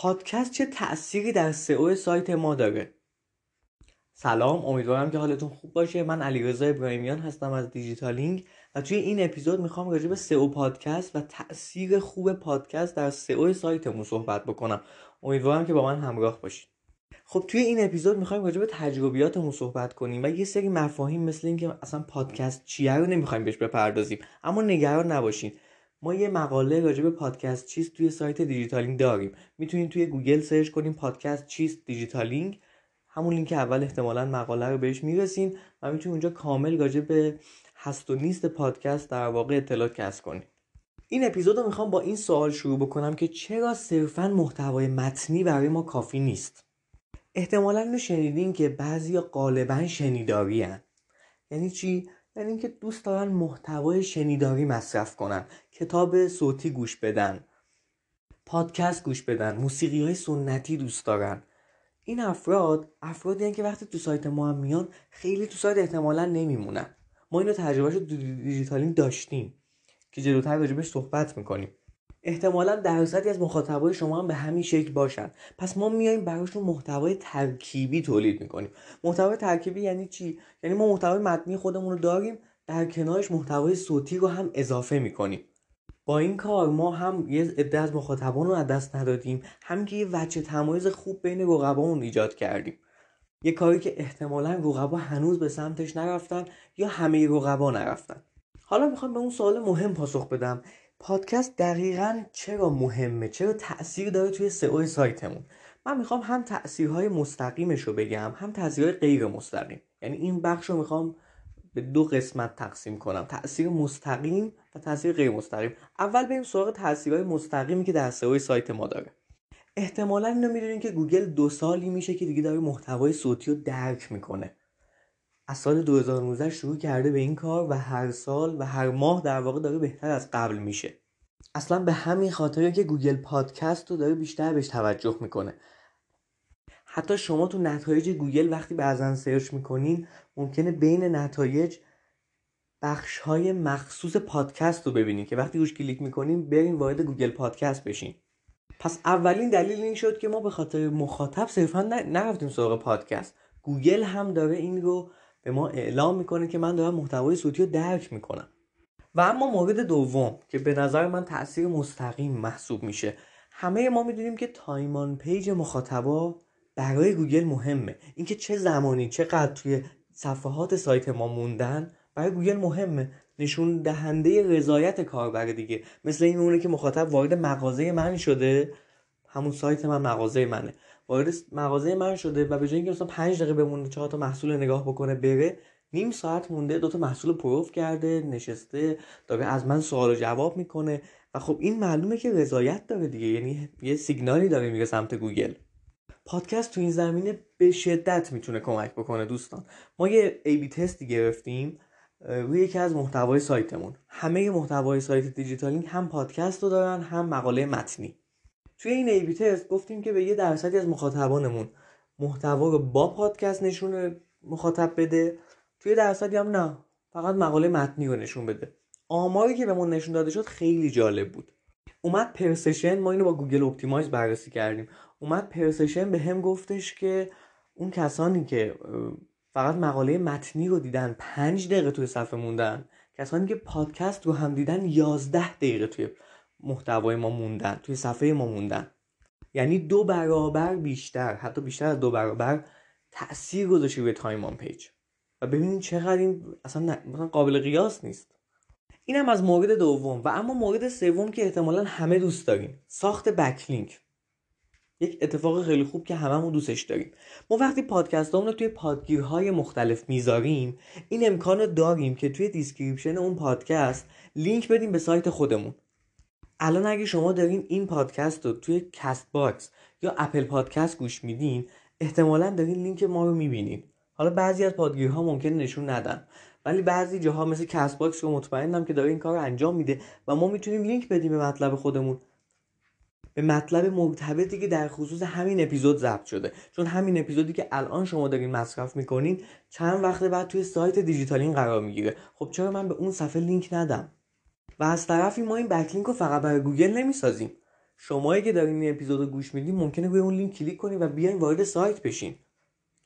پادکست چه تأثیری در سئو سایت ما داره؟ سلام امیدوارم که حالتون خوب باشه. من علیرضا ابراهیمیان هستم از دیجیتالینگ و توی این اپیزود می‌خوام راجع به سئو پادکست و تاثیر خوب پادکست در سئو سایتمون صحبت بکنم. امیدوارم که با من همراه باشید خب توی این اپیزود می‌خوایم راجع به تجربیاتمون صحبت کنیم و یه سری مفاهیم مثل اینکه اصلا پادکست چیه رو نمی‌خوایم بهش بپردازیم اما نگران نباشین. ما یه مقاله راجع به پادکست چیست توی سایت دیجیتالینگ داریم. می‌تونید توی گوگل search کنیم پادکست چیست دیجیتالینگ. همون لینک اول احتمالا مقاله رو بهش می‌رسین و می‌تونید اونجا کامل راجع به هست و نیست پادکست در واقع اطلاعات کسب کنید. این اپیزود رو می‌خوام با این سوال شروع بکنم که چرا صرفا محتوای متنی برای ما کافی نیست؟ احتمالا رو شنیدین که بعضی غالبا شنیداری هن. یعنی چی؟ یعنی اینکه دوست دارن محتوای شنیداری مصرف کنن. کتاب صوتی گوش بدن. پادکست گوش بدن. موسیقی های سنتی دوست دارن. این افراد افرادی که وقتی تو سایت ما هم میان خیلی تو سایت احتمالا نمیمونن. ما اینو تجربهش رو دیجیتالین داشتیم که جلوتر راجبش صحبت می‌کنیم. احتمالا درصدی از مخاطبای شما هم به همین شکل باشن. پس ما میایم براشون محتوای ترکیبی تولید می‌کنیم. محتوای ترکیبی یعنی چی؟ یعنی ما محتوای متنی خودمون رو داریم در کنارش محتوای صوتی رو هم اضافه می‌کنیم. با این کار ما هم یه عده از مخاطبان رو از دست ندادیم. هم که یه وجه تمایز خوب بین رقبامون ایجاد کردیم. یه کاری که احتمالا رقبا هنوز به سمتش نرفتن یا همه رقبا نرفتن. حالا می‌خوام به اون سوال مهم پاسخ بدم. پادکست دقیقا چرا مهمه؟ چرا تاثیر داره توی سئو سایتمون؟ من می‌خوام هم تاثیرهای مستقیمش رو بگم هم تاثیرهای غیر مستقیم. یعنی این بخش رو می‌خوام به دو قسمت تقسیم کنم. تاثیر مستقیم و تاثیر غیر مستقیم. اول بریم سراغ تاثیرهای مستقیمی که در سئو سایت ما داره. احتمالا اینو می‌دونین که گوگل دو سالی میشه که دیگه داره محتوای صوتی رو درک می‌کنه. از سال 2019 شروع کرده به این کار و هر سال و هر ماه در واقع داره بهتر از قبل میشه. اصلا به همین خاطره که گوگل پادکست رو داره بیشتر بهش توجه می‌کنه. حتی شما تو نتایج گوگل وقتی بعضا search می‌کنین ممکنه بین نتایج بخش های مخصوص پادکست رو ببینید که وقتی روش کلیک می‌کنین برین وارد گوگل پادکست بشین. پس اولین دلیل این شد که ما به خاطر مخاطب صرفا نرفتیم سراغ پادکست. گوگل هم داره این رو به ما اعلام می‌کنه که من دارم محتوای صوتی رو درک می‌کنم. و اما مورد دوم که به نظر من تاثیر مستقیم محسوب میشه. همه ما می‌دونیم که time on page مخاطبا برای گوگل مهمه. اینکه چه زمانی چقدر توی صفحات سایت ما موندن برای گوگل مهمه. نشون دهنده رضایت کاربر دیگه. مثل این می‌مونه که مخاطب وارد مغازه من شده. همون سایت من مغازه منه. وارد مغازه من شده و به جای اینکه مثلا 5 دقیقه بمونه چهار تا محصول نگاه بکنه بره نیم ساعت مونده دو تا محصول پرو کرده نشسته داره از من سوال و جواب می‌کنه. و خب این معلومه که رضایت داره دیگه. یعنی یه سیگنالی داره میره سمت گوگل. پادکست تو این زمینه به شدت می‌تونه کمک بکنه دوستان. ما یه A/B test ی گرفتیم روی یکی از محتوای سایتمون. همه محتوای سایت دیجیتالینگ هم پادکست رو دارن هم مقاله متنی. توی این A/B test گفتیم که به یه درصدی از مخاطبانمون محتوا رو با پادکست نشون مخاطب بده به یه درصدی هم نه فقط مقاله متنی رو نشون بده. آماری که بهمون نشون داده شد خیلی جالب بود. اومد پرسشن ما اینو با گوگل اپتیمایز بررسی کردیم. اومد پرسشن به هم گفتش که اون کسانی که فقط مقاله متنی رو دیدن پنج دقیقه توی صفحه موندن. کسانی که پادکست رو هم دیدن یازده دقیقه توی محتوای ما موندن توی صفحه ما موندن. یعنی دو برابر بیشتر حتی بیشتر از دو برابر تاثیر گذاشته روی time on page. و ببینید چقدر این اصلا قابل قیاس نیست. اینم از مورد دوم و اما مورد سوم که احتمالا همه دوست داریم ساخت backlink. یک اتفاق خیلی خوب که هممون دوستش داریم. ما وقتی پادکست رو توی پادگیرهای مختلف می‌ذاریم این امکان داریم که توی description اون پادکست لینک بدیم به سایت خودمون. الان اگه شما دارین این پادکست رو توی کست باکس یا اپل پادکست گوش میدین احتمالا دارین لینک ما رو می‌بینین. حالا بعضی از پادگیرها ممکن نشون ندن. ولی بعضی جاها مثل کست باکس رو مطمئنم که داره این کار رو انجام میده و ما می‌تونیم لینک بدیم به مطلب خودمون. به مطلب مرتبطی که در خصوص همین اپیزود ضبط شده. چون همین اپیزودی که الان شما دارین مصرف می‌کنین چند وقت بعد توی سایت دیجیتالینگ قرار می‌گیره. خب چرا من به اون صفحه لینک ندم؟ و از طرفی ما این backlink رو فقط برای گوگل نمی‌سازیم. شمایی که دارین این اپیزود رو گوش میدین ممکنه روی اون لینک کلیک کنین و بیاین وارد سایت بشین.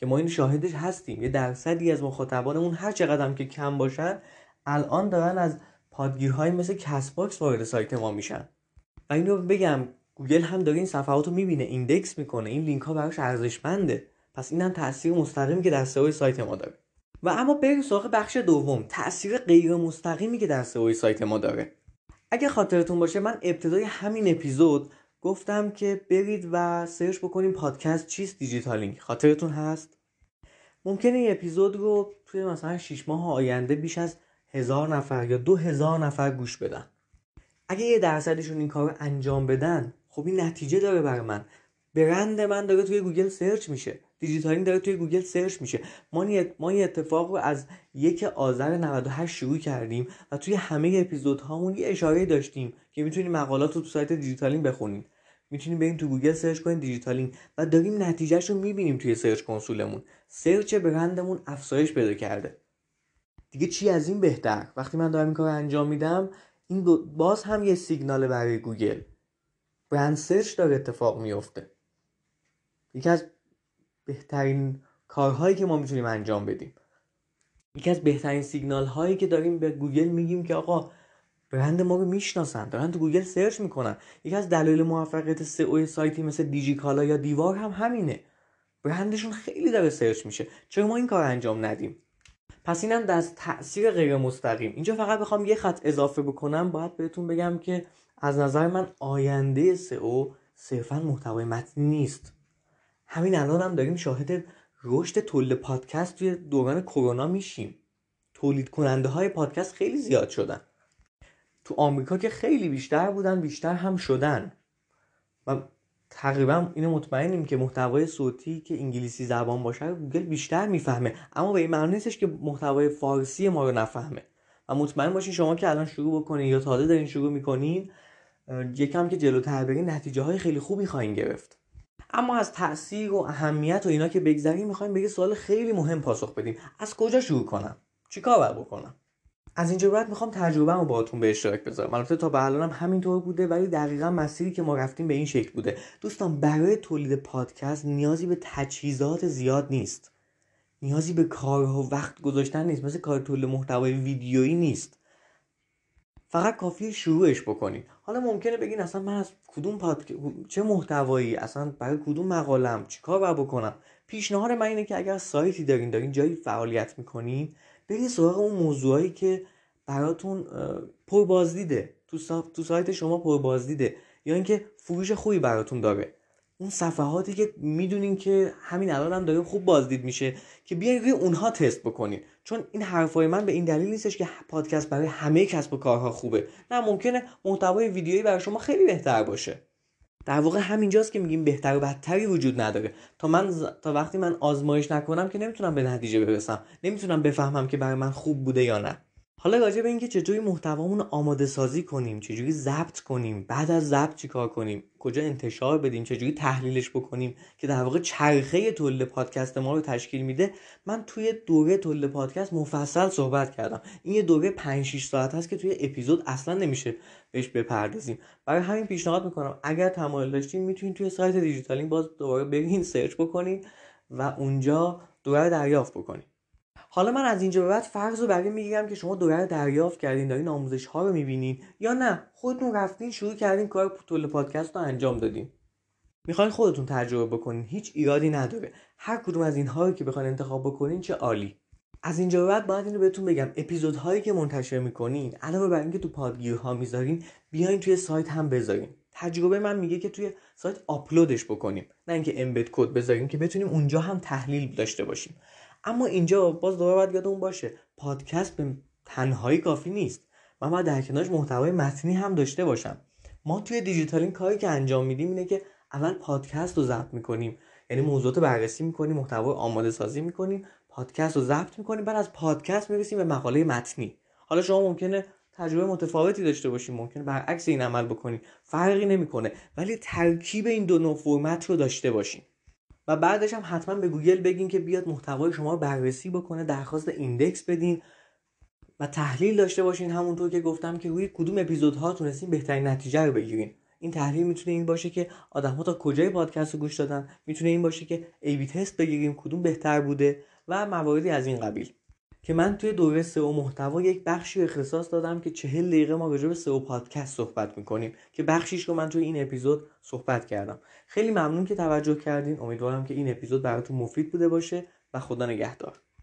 که ما این شاهدش هستیم. یه درصدی از مخاطبانمون هر چقدر که کم باشن الان دارن از پادگیرهایی مثل کست باکس وارد سایت ما میشن. و اینو بگم گوگل هم داره این صفحات رو می‌بینه index می‌کنه. این لینک ها براش ارزشمنده. پس این هم تاثیر مستقیمی که در سئو سایت ما داره. و اما بریم سراغ بخش دوم. تاثیر غیر مستقیمی که در سئو سایت ما داره. اگه خاطرتون باشه من ابتدای همین اپیزود گفتم که برید و search بکنیم پادکست چیست دیجیتالینگ خاطرتون هست؟ ممکنه این اپیزود رو توی مثلا 6 ماه آینده بیش از هزار نفر یا دو هزار نفر گوش بدن. اگه یه درصدشون این کار انجام بدن خب این نتیجه داره برای من. برند من داره توی گوگل search میشه. دیجیتالینگ داره توی گوگل search میشه. ما ما این اتفاق رو از یک آذر 98 شروع کردیم و توی همه اپیزودهامون یه اشاره داشتیم که می‌تونید مقالات رو تو سایت دیجیتالینگ بخونید می‌تونیم بریم تو گوگل search کنیم دیجیتالینگ و داریم نتیجهش رو می‌بینیم توی Search Console مون. search برندمون افزایش پیدا کرده. دیگه چی از این بهتر؟ وقتی من دارم این کار انجام میدم این باز هم یه سیگنال برای گوگل. brand search داره اتفاق میفته یکی از بهترین کارهایی که ما می‌تونیم انجام بدیم. یکی از بهترین سیگنال هایی که داریم به گوگل میگیم که آقا برند ما رو می‌شناسن دارن تو گوگل search می‌کنن. یکی از دلایل موفقیت سئو سایتی مثل دیجیکالا یا دیوار هم همینه. برندشون خیلی داره search میشه. چرا ما این کار انجام ندیم؟ پس اینم از تاثیر غیر مستقیم اینجا فقط بخوام یه خط اضافه بکنم. باید بهتون بگم که از نظر من آینده سئو صرفا محتوای متنی نیست. همین الان هم داریم شاهد رشد تولید پادکست توی دوران کرونا میشیم. تولید کننده های پادکست خیلی زیاد شدن. تو آمریکا که خیلی بیشتر بودن بیشتر هم شدن. و تقریبا اینو مطمئنیم که محتوای صوتی که انگلیسی زبان باشه گوگل بیشتر می‌فهمه. اما به این معنی نیستش که محتوای فارسی ما رو نفهمه. و مطمئن باشین شما که الان شروع بکنین یا تازه دارین شروع می‌کنین یکم که جلوتر برین نتیجه های خیلی خوبی خواهیم گرفت. اما از تاثیر و اهمیت و اینا که بگذریم می‌خوایم به یه سوال خیلی مهم پاسخ بدیم. از کجا شروع کنم؟ چیکار باید بکنم؟ از اینجا بعد می‌خوام تجربه رو باهاتون به اشتراک بذارم. البته تا به الان هم همینطور بوده ولی دقیقا مسیری که ما رفتیم به این شکل بوده. دوستان برای تولید پادکست نیازی به تجهیزات زیاد نیست. نیازی به کارها و وقت گذاشتن نیست. مثل کار تولید محتوای ویدیویی نیست. فقط کافی شروعش بکنید حالا ممکنه بگین اصلا من از کدوم پادک... چه محتوایی؟ اصلا برای کدوم مقالم؟ چیکار باید بکنم؟ پیشنهاد من اینه که اگر سایتی دارین دارین جایی فعالیت می‌کنین برید سراغ اون موضوعایی که براتون پر بازدیده تو, تو سایت شما پر بازدیده یا اینکه فروش خوبی براتون داره. اون صفحاتی که می‌دونین که همین الان هم داره خوب بازدید میشه که بیاین روی اونها تست بکنین. چون این حرفای من به این دلیل نیستش که پادکست برای همه کسب و کارها خوبه. نه ممکنه محتوای ویدیویی برای شما خیلی بهتر باشه. در واقع همینجاست که میگیم بهتر و بدتری وجود نداره. تا من تا وقتی من آزمایش نکنم که نمی‌تونم به نتیجه برسم. نمی‌تونم بفهمم که برای من خوب بوده یا نه. حالا راجع به اینکه چجوری محتوامون آماده سازی کنیم چجوری ضبط کنیم بعد از ضبط چیکار کنیم کجا انتشار بدیم چجوری تحلیلش بکنیم که در واقع چرخه تولید پادکست ما رو تشکیل میده من توی دوره تولید پادکست مفصل صحبت کردم. این یه دوره 5 6 ساعت هست که توی اپیزود اصلا نمیشه بهش بپردازیم. برای همین پیشنهاد می‌کنم اگر تمایل داشتین می‌تونین توی سایت دیجیتالین باز دوباره برین سرچ بکنین و اونجا دوره دریافت بکنین. حالا من از اینجا به بعد فرض رو برای می‌گیرم که شما دوره دریافت کردین دارین آموزش ها رو می‌بینین یا نه؟ خودتون رفتین شروع کردین کار تولید پادکست رو انجام دادین. می‌خواین خودتون تجربه بکنین هیچ ایرادی نداره. هر کدوم از اینها رو که بخواین انتخاب بکنین چه عالی. از اینجا به بعد باید اینو بهتون بگم اپیزودهایی که منتشر می‌کنین علاوه بر اینکه تو پادگیرها می‌ذارین بیاین توی سایت هم بذارین. تجربه من میگه که توی سایت آپلودش بکنیم نه اینکه امبد کد بذاریم که بتونیم اونجا هم تحلیل داشته باشیم. اما اینجا باز دوباره باید یادمون باشه پادکست به تنهایی کافی نیست. من باید در کنارش محتوای متنی هم داشته باشم. ما توی دیجیتالین کاری که انجام میدیم اینه که اول پادکست رو ضبط می‌کنیم. یعنی موضوعات بررسی می‌کنیم محتوا آماده سازی می‌کنیم پادکست رو ضبط می‌کنیم بعد از پادکست می‌رسیم به مقاله متنی. حالا شما ممکنه تجربه متفاوتی داشته باشیم ممکنه برعکس این عمل بکنیم فرقی نمی‌کنه. ولی ترکیب این دو نوع فرمت رو داشته باشیم و بعدش هم حتما به گوگل بگین که بیاد محتوای شما رو بررسی بکنه درخواست index بدین و تحلیل داشته باشین. همونطور که گفتم که روی کدوم اپیزودها تونستین بهترین نتیجه رو بگیرین. این تحلیل می‌تونه این باشه که آدم ها تا کجای پادکست رو گوش دادن؟ می‌تونه این باشه که ای بی تست بگیریم کدوم بهتر بوده و مواردی از این قبیل. که من توی دوره سئو محتوا یک بخشی اختصاص دادم که چهل دقیقه ما راجع به سئو پادکست صحبت می‌کنیم که بخشیش رو من توی این اپیزود صحبت کردم. خیلی ممنون که توجه کردین. امیدوارم که این اپیزود براتون مفید بوده باشه و خدا نگهدار.